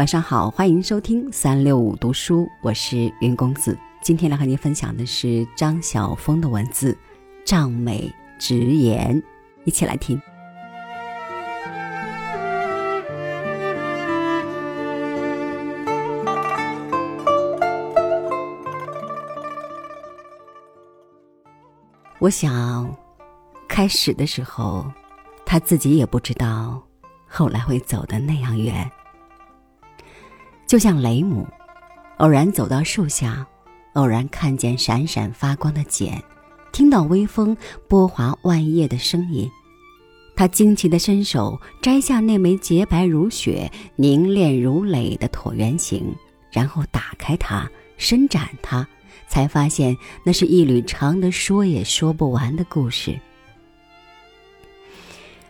晚上好，欢迎收听三六五读书，我是云公子。今天来和您分享的是张晓峰的文字《仗美直言》，一起来听。我想，开始的时候，他自己也不知道，后来会走的那样远。就像雷姆，偶然走到树下，偶然看见闪闪发光的茧，听到微风拨划万叶的声音，他惊奇的伸手摘下那枚洁白如雪、凝练如垒的椭圆形，然后打开它，伸展它。才发现，那是一缕长的说也说不完的故事。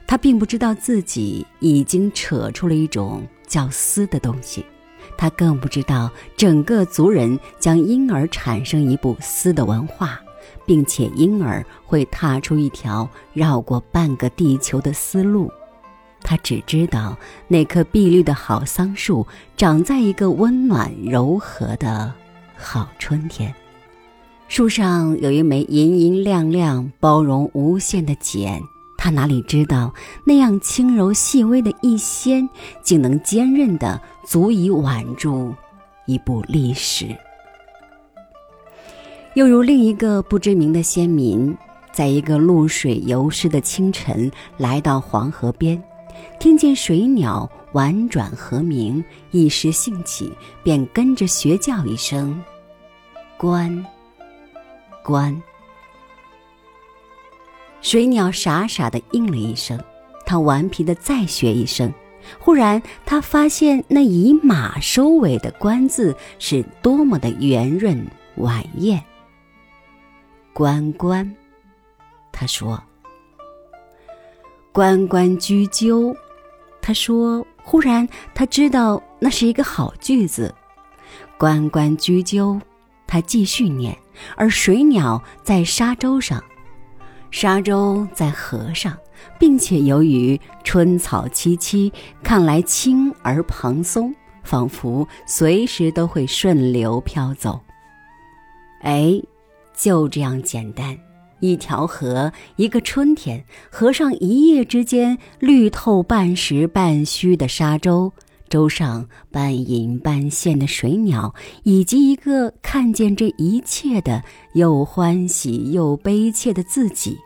他并不知道自己已经扯出了一种叫丝的东西，他更不知道整个族人将因而产生一部丝的文化，并且因而会踏出一条绕过半个地球的丝路。他只知道那棵碧绿的好桑树长在一个温暖柔和的好春天。树上有一枚银银亮亮、包容无限的茧，他哪里知道那样轻柔细微的一掀，竟能坚韧的足以挽住一部历史。又如另一个不知名的先民，在一个露水游湿的清晨，来到黄河边，听见水鸟婉转和鸣，一时兴起，便跟着学叫一声：“关。”关。水鸟傻傻的应了一声，他顽皮的再学一声。忽然，他发现那以马收尾的“关”字是多么的圆润婉艳。关关，他说。关关雎鸠，他说。忽然，他知道那是一个好句子。关关雎鸠，他继续念。而水鸟在沙洲上，沙洲在河上，并且由于春草萋萋，看来轻而蓬松，仿佛随时都会顺流飘走。哎，就这样简单，一条河，一个春天，河上一夜之间绿透半实半虚的沙洲。舟上半隐半现的水鸟，以及一个看见这一切的又欢喜又悲切的自己，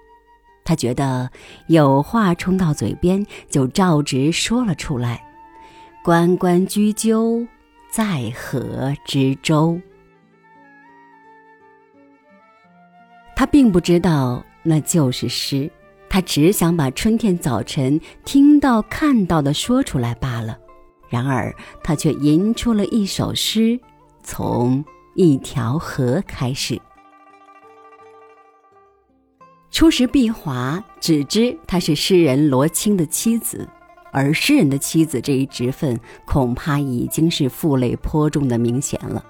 他觉得有话冲到嘴边，就照直说了出来：“关关雎鸠，在河之洲。”他并不知道那就是诗，他只想把春天早晨听到看到的说出来罢了。然而，他却吟出了一首诗，从一条河开始。初识毕华，只知她是诗人罗青的妻子，而诗人的妻子这一职分，恐怕已经是负累颇重的明显了。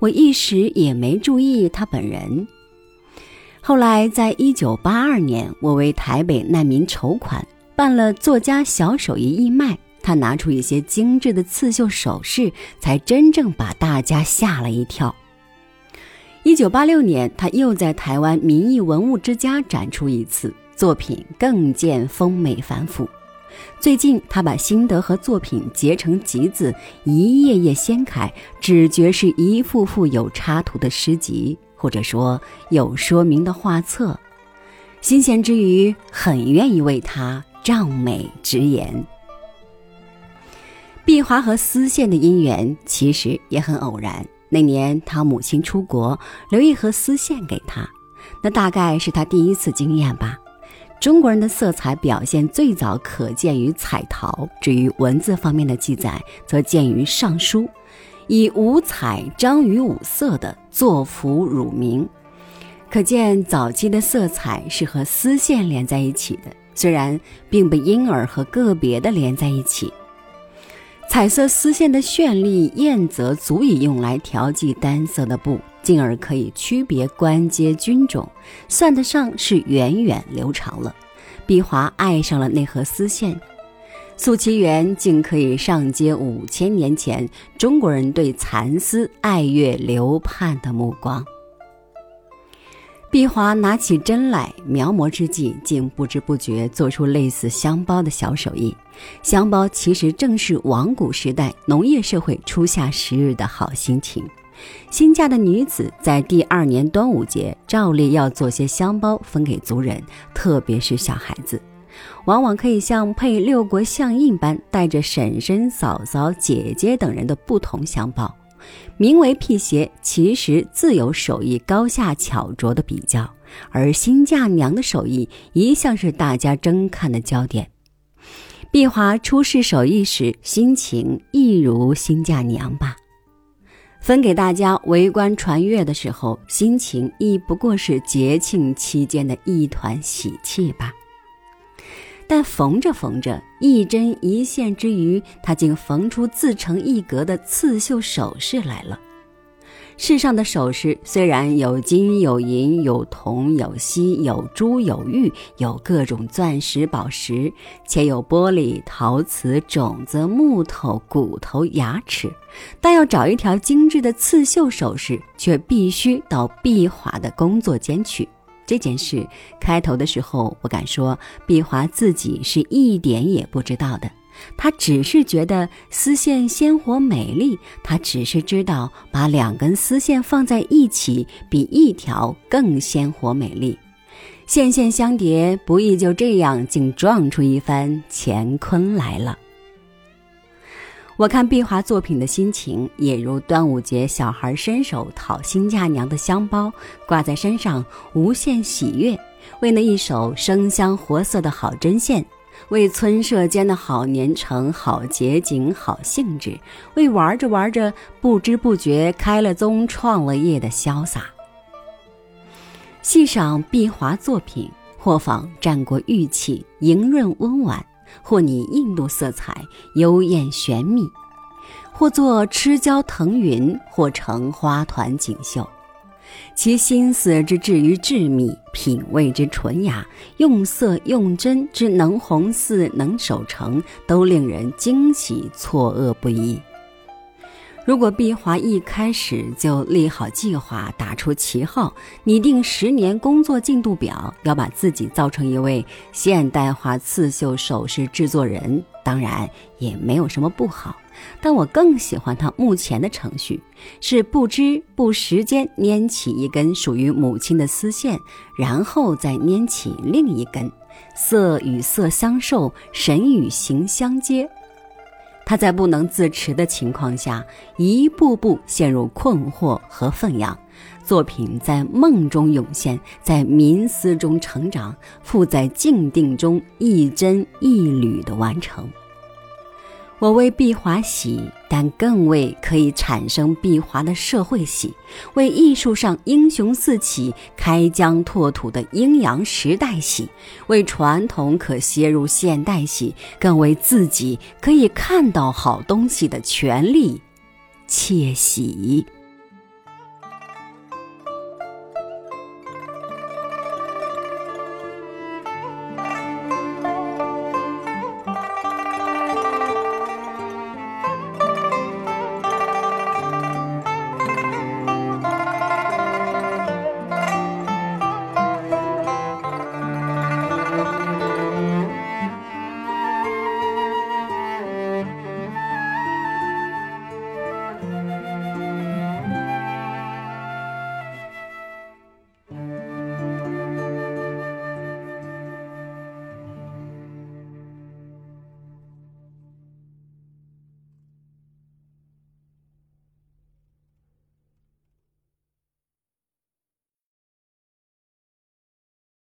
我一时也没注意他本人。后来，在一九八二年，我为台北难民筹款，办了作家小手艺义卖。他拿出一些精致的刺绣首饰，才真正把大家吓了一跳。一九八六年，他又在台湾民艺文物之家展出一次作品，更见丰美繁复。最近，他把心得和作品结成集子，一页页掀开，只觉是一幅幅有插图的诗集，或者说有说明的画册。新鲜之余，很愿意为他仗美直言。碧华和丝线的姻缘其实也很偶然。那年他母亲出国，留一盒丝线给他，那大概是他第一次经验吧。中国人的色彩表现最早可见于彩陶，至于文字方面的记载，则见于《尚书》，以五彩章于五色的作符乳名，可见早期的色彩是和丝线连在一起的，虽然并不因而和个别的连在一起。彩色丝线的绚丽艳泽足以用来调剂单色的布，进而可以区别官阶军种，算得上是源远流长了。碧华爱上了那盒丝线，素其源竟可以上接五千年前中国人对蚕丝爱乐流盼的目光。碧华拿起针来描摹之际，竟不知不觉做出类似香包的小手艺。香包其实正是王古时代农业社会初夏时日的好心情。新嫁的女子在第二年端午节，照例要做些香包分给族人，特别是小孩子，往往可以像配六国相印般，带着婶婶、嫂嫂、姐姐等人的不同香包。名为辟邪，其实自有手艺高下巧拙的比较。而新嫁娘的手艺一向是大家争看的焦点。碧华出示手艺时，心情亦如新嫁娘吧。分给大家围观传阅的时候，心情亦不过是节庆期间的一团喜气吧。但缝着缝着，一针一线之余，他竟缝出自成一格的刺绣首饰来了。世上的首饰虽然有金有银有铜有锡有珠有玉有各种钻石宝石，且有玻璃陶瓷种子木头骨头牙齿，但要找一条精致的刺绣首饰，却必须到碧华的工作间去。这件事开头的时候，我敢说，碧华自己是一点也不知道的。他只是觉得丝线鲜活美丽，他只是知道把两根丝线放在一起，比一条更鲜活美丽。线线相叠，不易就这样，竟撞出一番乾坤来了。我看碧华作品的心情，也如端午节小孩伸手讨新嫁娘的香包，挂在身上无限喜悦，为那一手生香活色的好针线，为村社间的好年成、好节景、好兴致，为玩着玩着不知不觉开了宗、创了业的潇洒。细赏碧华作品，或仿战国玉器，莹润温婉。或拟印度色彩，幽艳玄秘；或作螭郊腾云，或成花团锦绣。其心思之至于致密，品味之纯雅，用色用针之能红似能守成，都令人惊喜错愕不已。如果毕华一开始就立好计划，打出旗号，拟定十年工作进度表，要把自己造成一位现代化刺绣首饰制作人，当然也没有什么不好。但我更喜欢他目前的程序，是不知不时间拈起一根属于母亲的丝线，然后再拈起另一根，色与色相授，神与形相接。他在不能自持的情况下，一步步陷入困惑和愤扬，作品在梦中涌现，在冥思中成长，附在静定中一针一缕的完成。我为毕华喜，但更为可以产生毕华的社会喜，为艺术上英雄四起、开疆拓土的阴阳时代喜，为传统可楔入现代喜，更为自己可以看到好东西的权利窃喜。